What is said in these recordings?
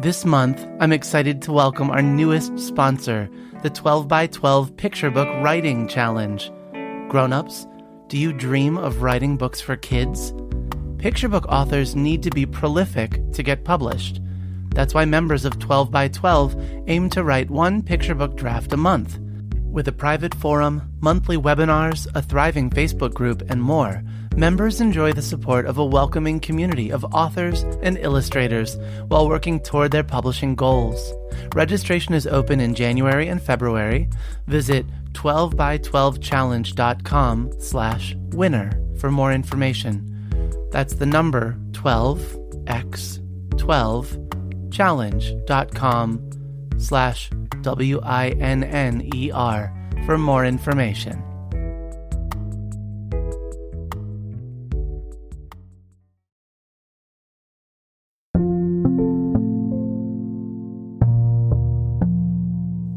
This month, I'm excited to welcome our newest sponsor, the 12 by 12 Picture Book Writing Challenge. Grown-ups, do you dream of writing books for kids? Picture book authors need to be prolific to get published. That's why members of 12 by 12 aim to write one picture book draft a month. With a private forum, monthly webinars, a thriving Facebook group, and more, members enjoy the support of a welcoming community of authors and illustrators while working toward their publishing goals. Registration is open in January and February. Visit 12by12challenge.com slash winner for more information. That's the number 12x12 challenge.com slash W-I-N-N-E-R for more information.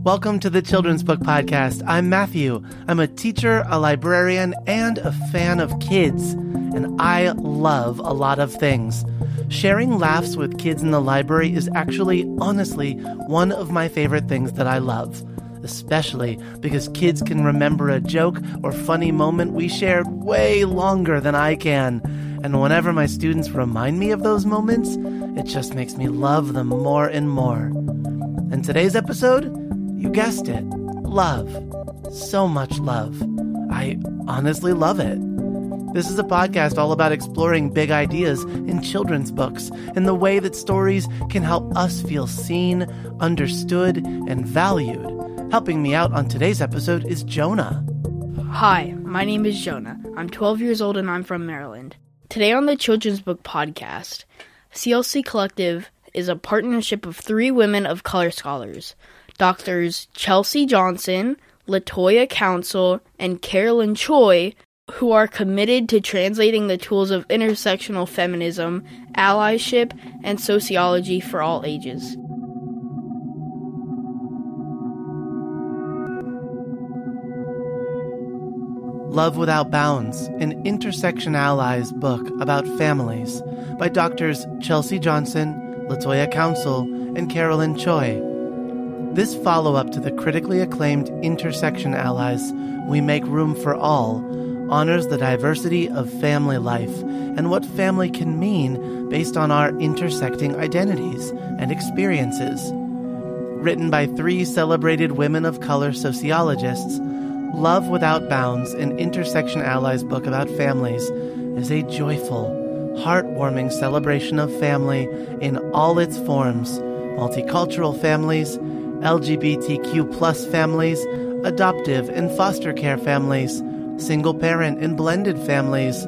Welcome to the Children's Book Podcast. I'm Matthew. I'm a teacher, a librarian, and a fan of kids. And I love a lot of things. Sharing laughs with kids in the library is actually, honestly, one of my favorite things that I love. Especially because kids can remember a joke or funny moment we shared way longer than I can. And whenever my students remind me of those moments, it just makes me love them more and more. And today's episode? You guessed it. Love. So much love. I honestly love it. This is a podcast all about exploring big ideas in children's books and the way that stories can help us feel seen, understood, and valued. Helping me out on today's episode is Jonah. Hi, my name is Jonah. I'm 12 years old and I'm from Maryland. Today on the Children's Book Podcast, CLC Collective is a partnership of three women of color scholars Doctors Chelsea Johnson, Latoya Council, and Carolyn Choi, who are committed to translating the tools of intersectional feminism, allyship, and sociology for all ages. Love Without Bounds, an Intersection Allies book about families by doctors Chelsea Johnson, Latoya Council, and Carolyn Choi. This follow up to the critically acclaimed Intersection Allies, We Make Room for All, honors the diversity of family life and what family can mean based on our intersecting identities and experiences. Written by three celebrated women of color sociologists, Love Without Bounds, an Intersection Allies book about families, is a joyful, heartwarming celebration of family in all its forms multicultural families, LGBTQ plus families, adoptive and foster care families, single parent and blended families,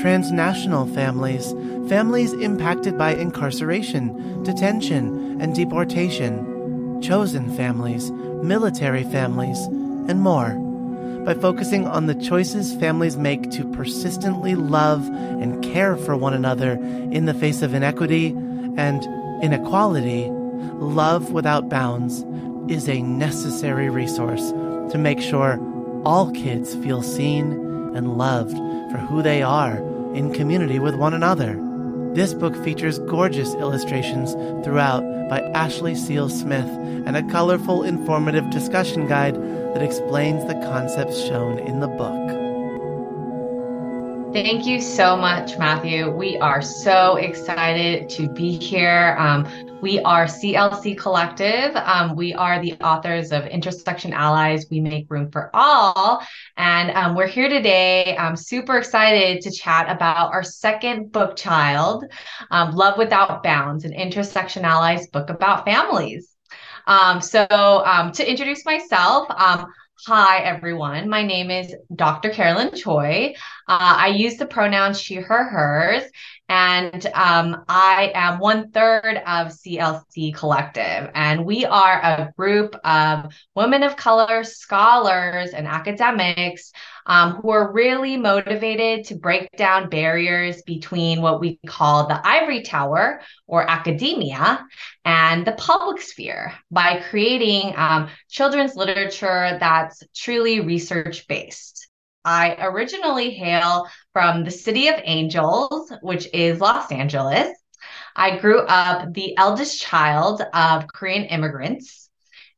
transnational families, families impacted by incarceration, detention, and deportation, chosen families, military families, and more. By focusing on the choices families make to persistently love and care for one another in the face of inequity and inequality, Love Without Bounds is a necessary resource to make sure all kids feel seen and loved for who they are in community with one another. This book features gorgeous illustrations throughout by Ashley Seil Smith and a colorful, informative discussion guide that explains the concepts shown in the book. Thank you so much, Matthew. We are so excited to be here. Um, we are CLC Collective. Um, we are the authors of Intersection Allies. We make room for all. And um, we're here today. I'm super excited to chat about our second book child, um, Love Without Bounds, an Intersection Allies book about families. Um, so, um, to introduce myself, Hi, everyone. My name is Dr. Carolyn Choi. Uh, I use the pronouns she, her, hers, and um, I am one third of CLC Collective. And we are a group of women of color scholars and academics um, who are really motivated to break down barriers between what we call the ivory tower or academia and the public sphere by creating um, children's literature that's truly research based. I originally hail from the city of angels, which is Los Angeles. I grew up the eldest child of Korean immigrants.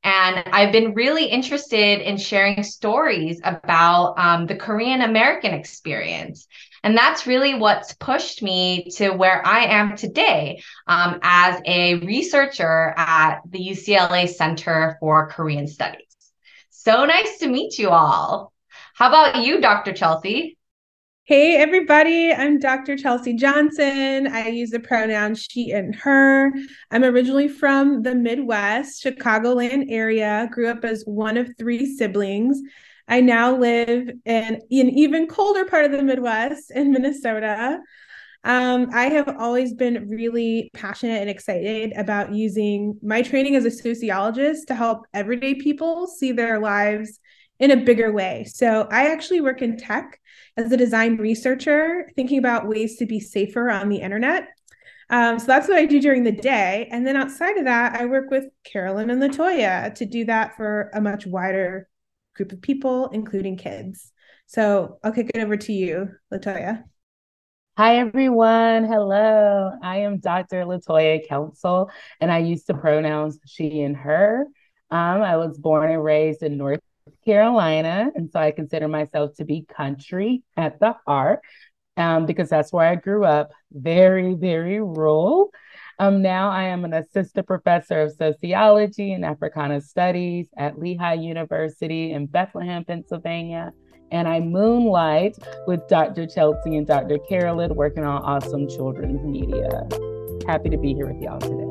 And I've been really interested in sharing stories about um, the Korean American experience. And that's really what's pushed me to where I am today um, as a researcher at the UCLA Center for Korean Studies. So nice to meet you all. How about you, Dr. Chelsea? Hey, everybody. I'm Dr. Chelsea Johnson. I use the pronoun she and her. I'm originally from the Midwest, Chicagoland area, grew up as one of three siblings. I now live in an even colder part of the Midwest in Minnesota. Um, I have always been really passionate and excited about using my training as a sociologist to help everyday people see their lives in a bigger way. So I actually work in tech as a design researcher, thinking about ways to be safer on the internet. Um, so that's what I do during the day. And then outside of that, I work with Carolyn and Latoya to do that for a much wider group of people, including kids. So I'll kick it over to you, Latoya. Hi, everyone. Hello. I am Dr. Latoya Council, and I use the pronouns she and her. Um, I was born and raised in North Carolina, and so I consider myself to be country at the heart um, because that's where I grew up. Very, very rural. Um, now I am an assistant professor of sociology and Africana studies at Lehigh University in Bethlehem, Pennsylvania. And I moonlight with Dr. Chelsea and Dr. Carolyn working on awesome children's media. Happy to be here with y'all today.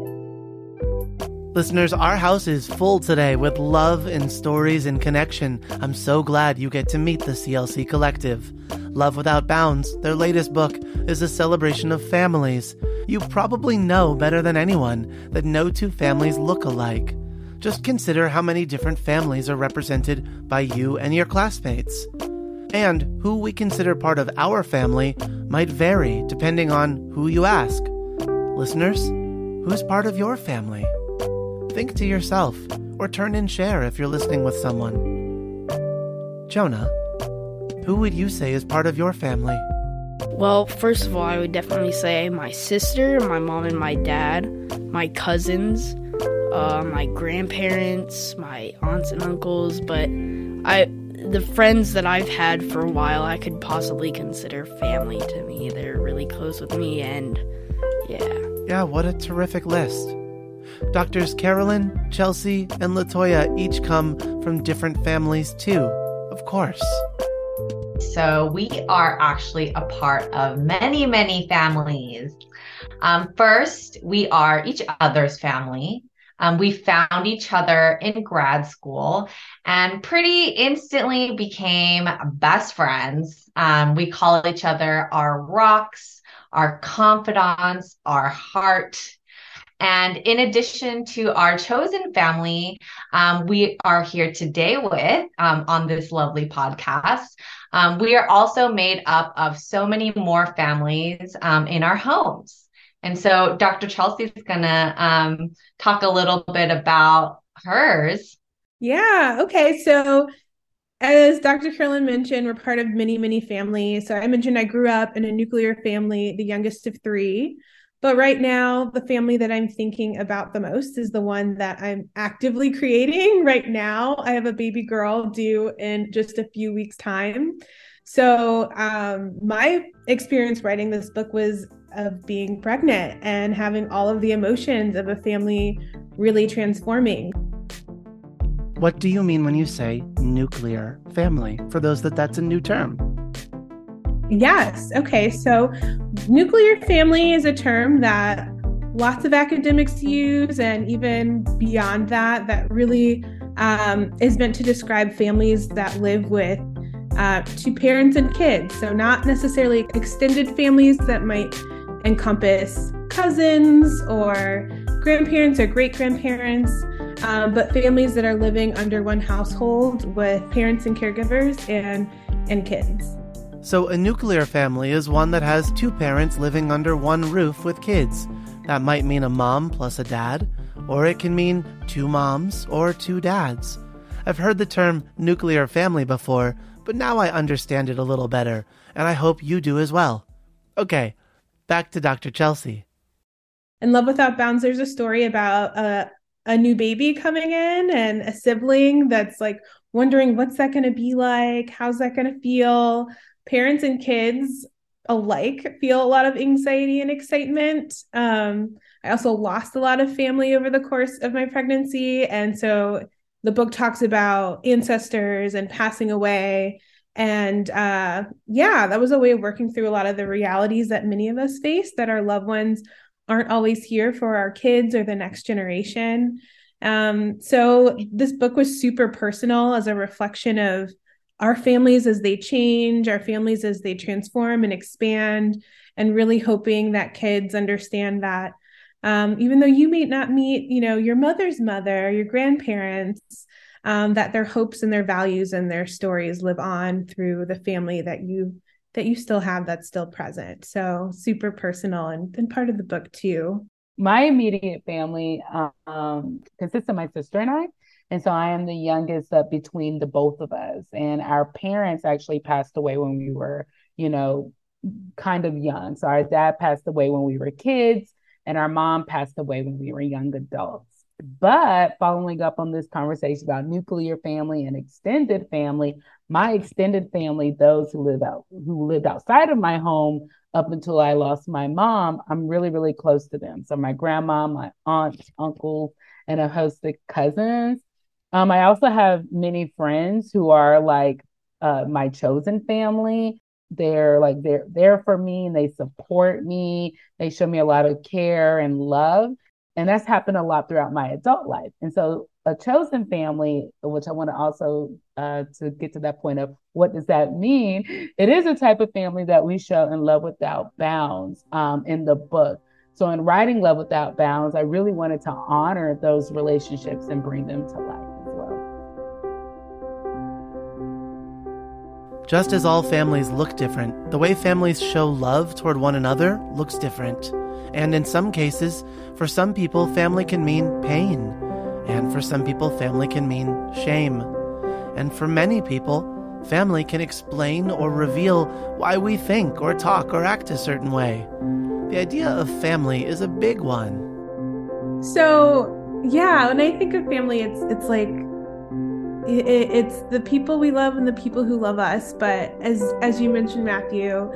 Listeners, our house is full today with love and stories and connection. I'm so glad you get to meet the CLC Collective. Love Without Bounds, their latest book, is a celebration of families. You probably know better than anyone that no two families look alike. Just consider how many different families are represented by you and your classmates. And who we consider part of our family might vary depending on who you ask. Listeners, who's part of your family? Think to yourself, or turn and share if you're listening with someone. Jonah, who would you say is part of your family? Well, first of all, I would definitely say my sister, my mom and my dad, my cousins, uh, my grandparents, my aunts and uncles, but I the friends that I've had for a while I could possibly consider family to me. They're really close with me and yeah. Yeah, what a terrific list. Doctors Carolyn, Chelsea, and Latoya each come from different families too, of course. So we are actually a part of many, many families. Um, first, we are each other's family. Um, we found each other in grad school and pretty instantly became best friends. Um, we call each other our rocks, our confidants, our heart, and in addition to our chosen family, um, we are here today with um, on this lovely podcast. Um, we are also made up of so many more families um, in our homes. And so Dr. Chelsea is going to um, talk a little bit about hers. Yeah. Okay. So as Dr. Carolyn mentioned, we're part of many, many families. So I mentioned I grew up in a nuclear family, the youngest of three. But right now, the family that I'm thinking about the most is the one that I'm actively creating right now. I have a baby girl due in just a few weeks' time. So, um, my experience writing this book was of being pregnant and having all of the emotions of a family really transforming. What do you mean when you say nuclear family? For those that that's a new term. Yes. Okay. So, nuclear family is a term that lots of academics use, and even beyond that, that really um, is meant to describe families that live with uh, two parents and kids. So, not necessarily extended families that might encompass cousins or grandparents or great grandparents, um, but families that are living under one household with parents and caregivers and and kids. So, a nuclear family is one that has two parents living under one roof with kids. That might mean a mom plus a dad, or it can mean two moms or two dads. I've heard the term nuclear family before, but now I understand it a little better, and I hope you do as well. Okay, back to Dr. Chelsea. in Love Without Bounds, there's a story about a, a new baby coming in and a sibling that's like wondering what's that going to be like? How's that going to feel? Parents and kids alike feel a lot of anxiety and excitement. Um, I also lost a lot of family over the course of my pregnancy. And so the book talks about ancestors and passing away. And uh, yeah, that was a way of working through a lot of the realities that many of us face that our loved ones aren't always here for our kids or the next generation. Um, so this book was super personal as a reflection of our families as they change, our families as they transform and expand, and really hoping that kids understand that um, even though you may not meet, you know, your mother's mother, your grandparents, um, that their hopes and their values and their stories live on through the family that you that you still have that's still present. So super personal and, and part of the book too. My immediate family um, consists of my sister and I. And so I am the youngest uh, between the both of us. And our parents actually passed away when we were, you know, kind of young. So our dad passed away when we were kids, and our mom passed away when we were young adults. But following up on this conversation about nuclear family and extended family, my extended family, those who live out who lived outside of my home up until I lost my mom, I'm really, really close to them. So my grandma, my aunts, uncles, and a host of cousins. Um, I also have many friends who are like uh, my chosen family. They're like they're there for me and they support me. They show me a lot of care and love. And that's happened a lot throughout my adult life. And so a chosen family, which I want to also uh, to get to that point of what does that mean? It is a type of family that we show in Love Without Bounds um, in the book. So in writing Love Without Bounds, I really wanted to honor those relationships and bring them to life Just as all families look different, the way families show love toward one another looks different. And in some cases, for some people, family can mean pain. And for some people, family can mean shame. And for many people, family can explain or reveal why we think or talk or act a certain way. The idea of family is a big one. So, yeah, when I think of family, it's it's like it, it's the people we love and the people who love us. But as as you mentioned, Matthew,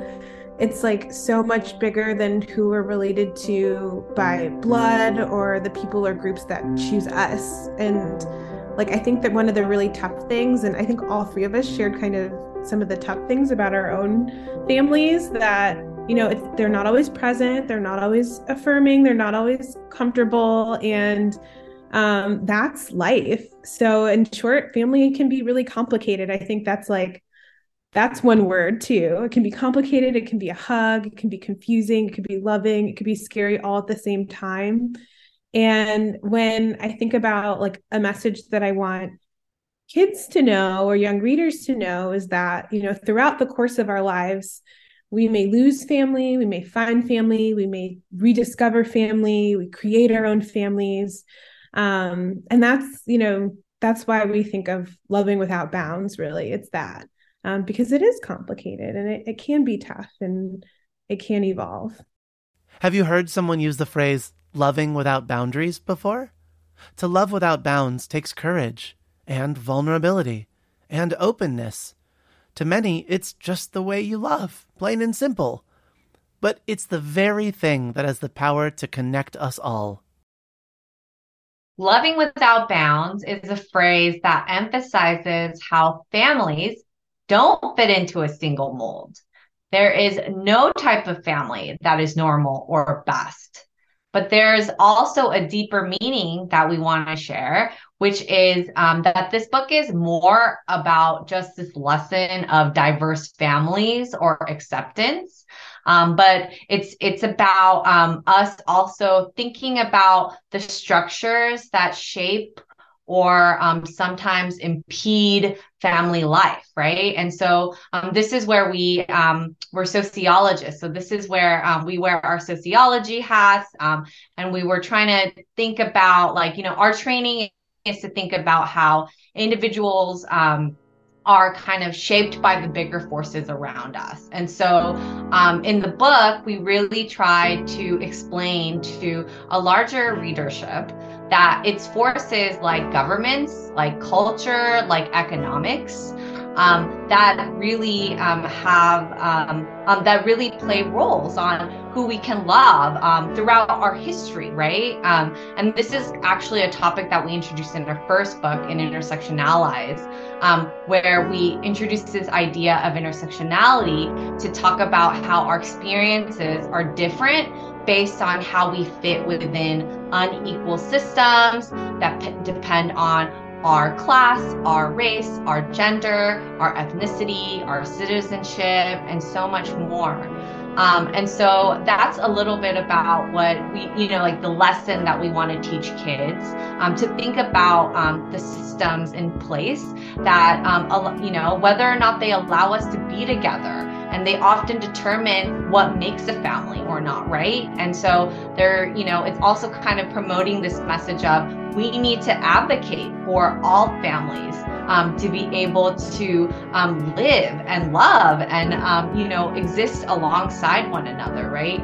it's like so much bigger than who we're related to by blood or the people or groups that choose us. And like, I think that one of the really tough things, and I think all three of us shared kind of some of the tough things about our own families that, you know, they're not always present, they're not always affirming, they're not always comfortable. And um, that's life. So, in short, family can be really complicated. I think that's like that's one word too. It can be complicated, it can be a hug, it can be confusing, it could be loving, it could be scary all at the same time. And when I think about like a message that I want kids to know or young readers to know is that, you know, throughout the course of our lives, we may lose family, we may find family, we may rediscover family, we create our own families. Um, and that's, you know, that's why we think of loving without bounds, really. It's that um, because it is complicated and it, it can be tough and it can evolve. Have you heard someone use the phrase loving without boundaries before? To love without bounds takes courage and vulnerability and openness. To many, it's just the way you love, plain and simple. But it's the very thing that has the power to connect us all. Loving without bounds is a phrase that emphasizes how families don't fit into a single mold. There is no type of family that is normal or best. But there's also a deeper meaning that we want to share, which is um, that this book is more about just this lesson of diverse families or acceptance. Um, but it's it's about um, us also thinking about the structures that shape or um, sometimes impede family life right? And so um, this is where we um, we're sociologists. So this is where um, we wear our sociology hats um, and we were trying to think about like you know our training is to think about how individuals um, are kind of shaped by the bigger forces around us. And so um, in the book, we really try to explain to a larger readership that it's forces like governments, like culture, like economics, um, that really um, have um, um, that really play roles on who we can love um, throughout our history, right? Um, and this is actually a topic that we introduced in our first book, in Intersection Allies, where we introduced this idea of intersectionality to talk about how our experiences are different based on how we fit within unequal systems that p- depend on our class, our race, our gender, our ethnicity, our citizenship, and so much more. Um, and so that's a little bit about what we, you know, like the lesson that we want to teach kids um, to think about um, the systems in place that, um, you know, whether or not they allow us to be together. And they often determine what makes a family or not, right? And so they're, you know, it's also kind of promoting this message of we need to advocate for all families um, to be able to um, live and love and um, you know exist alongside one another right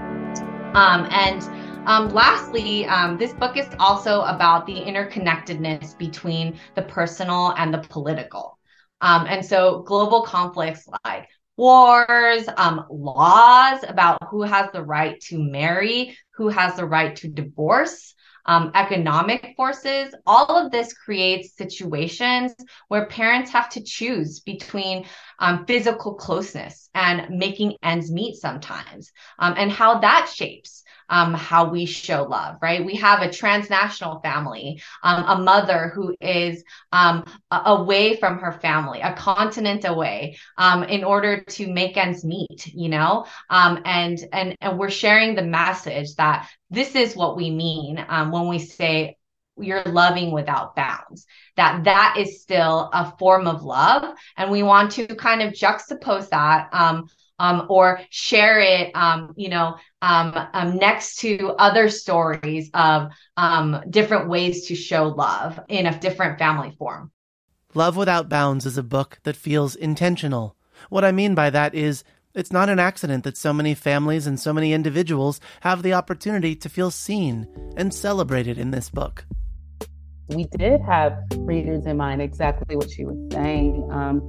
um, and um, lastly, um, this book is also about the interconnectedness between the personal and the political. and so, global conflicts like wars, laws about who has the right to marry, who has the right to divorce, um, economic forces, all of this creates situations where parents have to choose between um, physical closeness and making ends meet sometimes, um, and how that shapes um, how we show love, right? We have a transnational family, um, a mother who is um, away from her family, a continent away, um, in order to make ends meet, you know, um, and and and we're sharing the message that this is what we mean um, when we say you're loving without bounds that that is still a form of love and we want to kind of juxtapose that um, um, or share it, um, you know, um, um next to other stories of um, different ways to show love in a different family form. Love Without Bounds is a book that feels intentional. What I mean by that is, it's not an accident that so many families and so many individuals have the opportunity to feel seen and celebrated in this book. We did have readers in mind, exactly what she was saying. Um,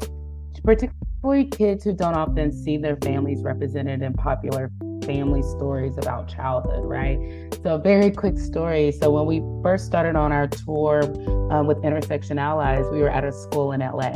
particularly kids who don't often see their families represented in popular family stories about childhood, right? So, very quick story. So, when we first started on our tour um, with Intersection Allies, we were at a school in LA,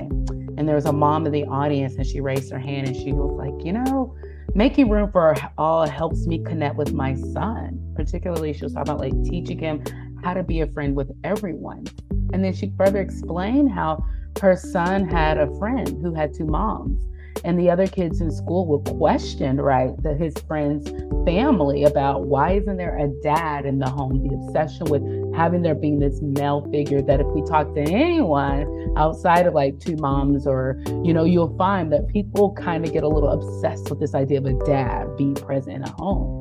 and there was a mom in the audience, and she raised her hand and she was like, You know, making room for all helps me connect with my son. Particularly, she was talking about like teaching him how to be a friend with everyone. And then she further explained how her son had a friend who had two moms and the other kids in school would question right that his friend's family about why isn't there a dad in the home the obsession with having there being this male figure that if we talk to anyone outside of like two moms or you know you'll find that people kind of get a little obsessed with this idea of a dad being present in a home.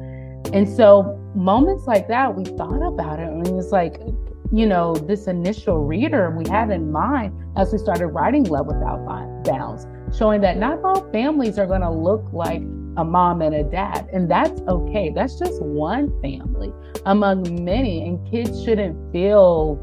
And so moments like that we thought about it and it was like you know, this initial reader we had in mind as we started writing Love Without Bounds, showing that not all families are going to look like a mom and a dad. And that's okay. That's just one family among many. And kids shouldn't feel,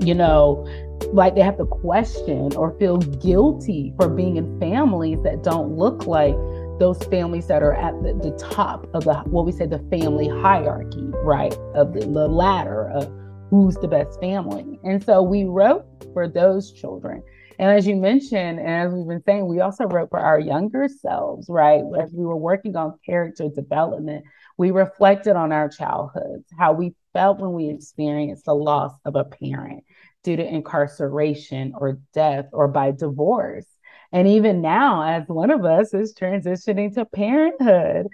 you know, like they have to question or feel guilty for being in families that don't look like those families that are at the, the top of the what we say the family hierarchy, right? Of the, the ladder of who's the best family. And so we wrote for those children. And as you mentioned, and as we've been saying, we also wrote for our younger selves, right? As we were working on character development, we reflected on our childhoods, how we felt when we experienced the loss of a parent due to incarceration or death or by divorce. And even now as one of us is transitioning to parenthood.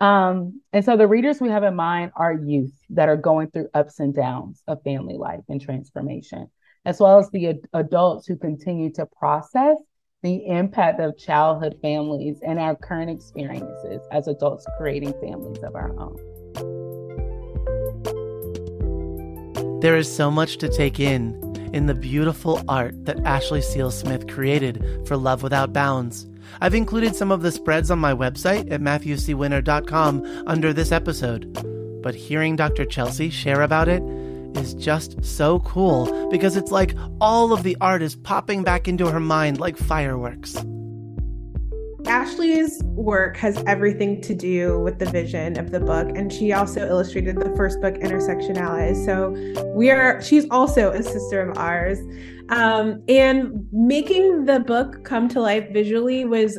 Um, and so the readers we have in mind are youth that are going through ups and downs of family life and transformation as well as the ad- adults who continue to process the impact of childhood families and our current experiences as adults creating families of our own there is so much to take in in the beautiful art that Ashley Seil Smith created for Love Without Bounds. I've included some of the spreads on my website at matthewcwinner.com under this episode. But hearing Dr. Chelsea share about it is just so cool because it's like all of the art is popping back into her mind like fireworks. Ashley's work has everything to do with the vision of the book, and she also illustrated the first book, Intersection Allies. So we are, she's also a sister of ours. Um, and making the book come to life visually was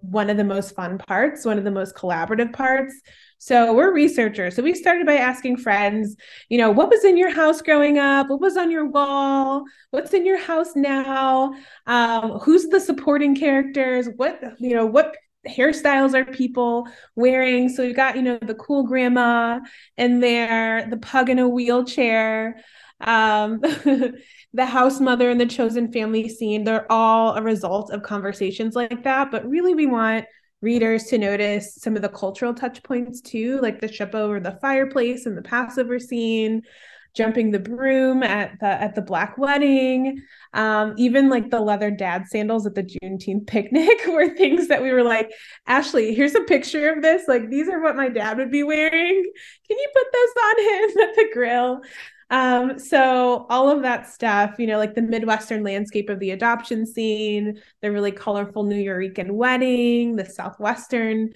one of the most fun parts, one of the most collaborative parts. So we're researchers. So we started by asking friends, you know, what was in your house growing up? What was on your wall? What's in your house now? Um, who's the supporting characters? What, you know, what hairstyles are people wearing? So we've got, you know, the cool grandma in there, the pug in a wheelchair, um, the house mother and the chosen family scene. They're all a result of conversations like that. But really, we want readers to notice some of the cultural touch points too, like the ship over the fireplace and the Passover scene, jumping the broom at the at the black wedding, um, even like the leather dad sandals at the Juneteenth picnic were things that we were like, Ashley, here's a picture of this. Like these are what my dad would be wearing. Can you put those on him at the grill? Um, so all of that stuff, you know, like the Midwestern landscape of the adoption scene, the really colorful Nuyorican wedding, the Southwestern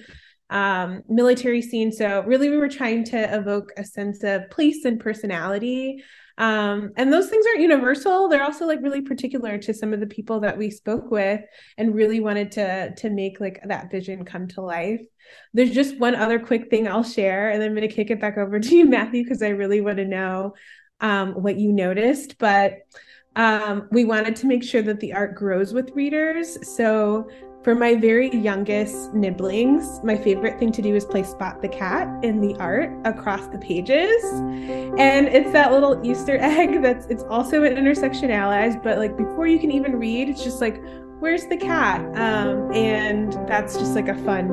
um, military scene. So really, we were trying to evoke a sense of place and personality. Um, and those things aren't universal. They're also like really particular to some of the people that we spoke with and really wanted to to make like that vision come to life. There's just one other quick thing I'll share, and I'm going to kick it back over to you, Matthew, because I really want to know um, what you noticed, but um, we wanted to make sure that the art grows with readers. So for my very youngest nibblings, my favorite thing to do is play Spot the Cat in the art across the pages. And it's that little Easter egg that's it's also an intersection allies, but like before you can even read, it's just like, where's the cat? Um, and that's just like a fun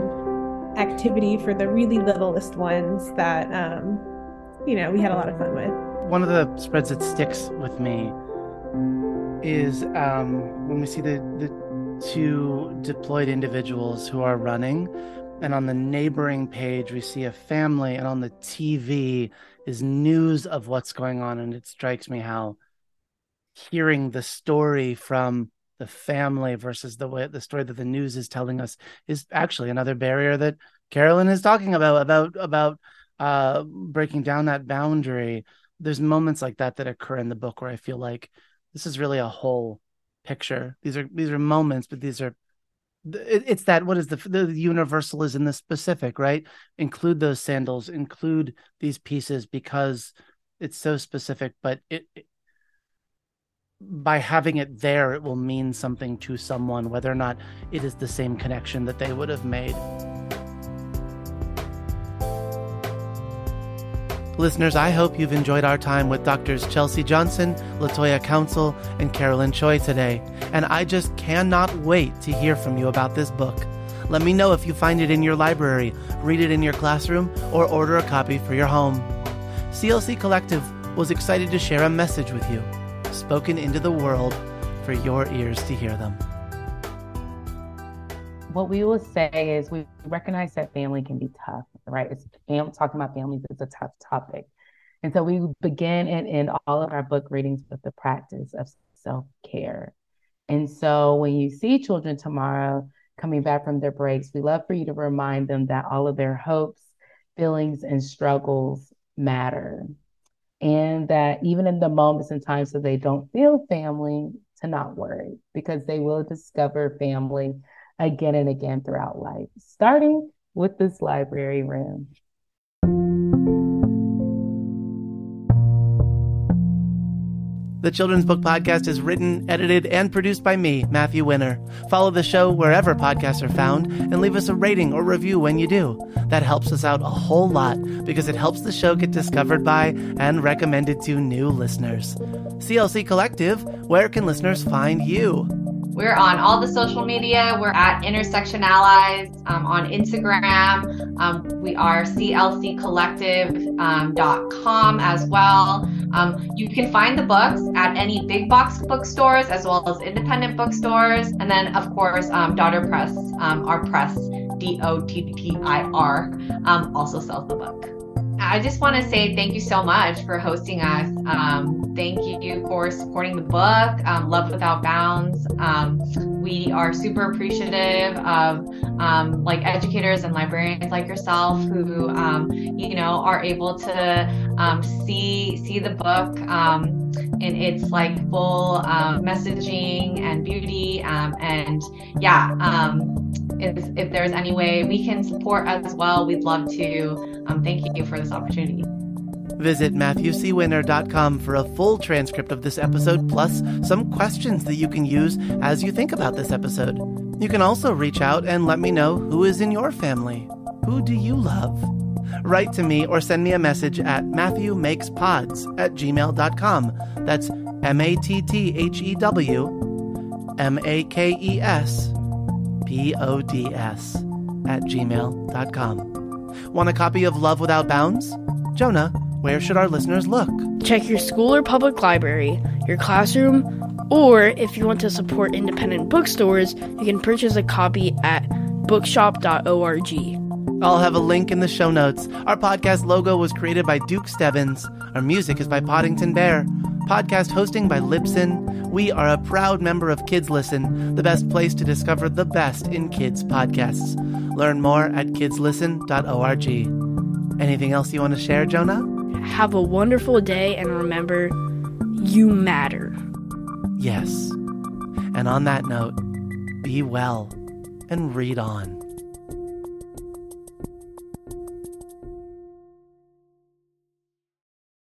activity for the really littlest ones that um, you know, we had a lot of fun with one of the spreads that sticks with me is um, when we see the, the two deployed individuals who are running and on the neighboring page we see a family and on the tv is news of what's going on and it strikes me how hearing the story from the family versus the way the story that the news is telling us is actually another barrier that carolyn is talking about about about uh breaking down that boundary. There's moments like that that occur in the book where I feel like this is really a whole picture. These are these are moments, but these are it's that what is the the universal is in the specific, right? Include those sandals, include these pieces because it's so specific, but it, it by having it there, it will mean something to someone, whether or not it is the same connection that they would have made. Listeners, I hope you've enjoyed our time with Doctors Chelsea Johnson, Latoya Council, and Carolyn Choi today, and I just cannot wait to hear from you about this book. Let me know if you find it in your library, read it in your classroom, or order a copy for your home. CLC Collective was excited to share a message with you, spoken into the world for your ears to hear them. What we will say is we recognize that family can be tough right? It's fam- talking about families is a tough topic. And so we begin and end all of our book readings with the practice of self care. And so when you see children tomorrow coming back from their breaks, we love for you to remind them that all of their hopes, feelings, and struggles matter. And that even in the moments and times that they don't feel family, to not worry because they will discover family again and again throughout life, starting with this library room. The Children's Book Podcast is written, edited, and produced by me, Matthew Winner. Follow the show wherever podcasts are found and leave us a rating or review when you do. That helps us out a whole lot because it helps the show get discovered by and recommended to new listeners. CLC Collective, where can listeners find you? We're on all the social media. We're at Intersection Allies um, on Instagram. Um, we are clccollective.com um, as well. Um, you can find the books at any big box bookstores as well as independent bookstores. And then, of course, um, Dottir Press, um, our press, D O T T I R, also sells the book. I just want to say thank you so much for hosting us. Um, thank you for supporting the book, um, Love Without Bounds. Um, we are super appreciative of um, like educators and librarians like yourself who, um, you know, are able to um, see see the book in its like full messaging and beauty. and yeah if, if there's any way we can support as well, we'd love to. Um, thank you for this opportunity. Visit MatthewCWinner.com for a full transcript of this episode, plus some questions that you can use as you think about this episode. You can also reach out and let me know who is in your family. Who do you love? Write to me or send me a message at MatthewMakesPods at gmail.com. That's M A T T H E W M A K E S P-O-D-S at gmail.com. Want a copy of Love Without Bounds? Jonah, where should our listeners look? Check your school or public library, your classroom, or if you want to support independent bookstores, you can purchase a copy at bookshop.org. I'll have a link in the show notes. Our podcast logo was created by Duke Stebbins. Our music is by Poddington Bear. Podcast hosting by Libsyn. We are a proud member of Kids Listen, the best place to discover the best in kids podcasts. Learn more at kidslisten.org. Anything else you want to share, Jonah? Have a wonderful day and remember, you matter. Yes. And on that note, be well and read on.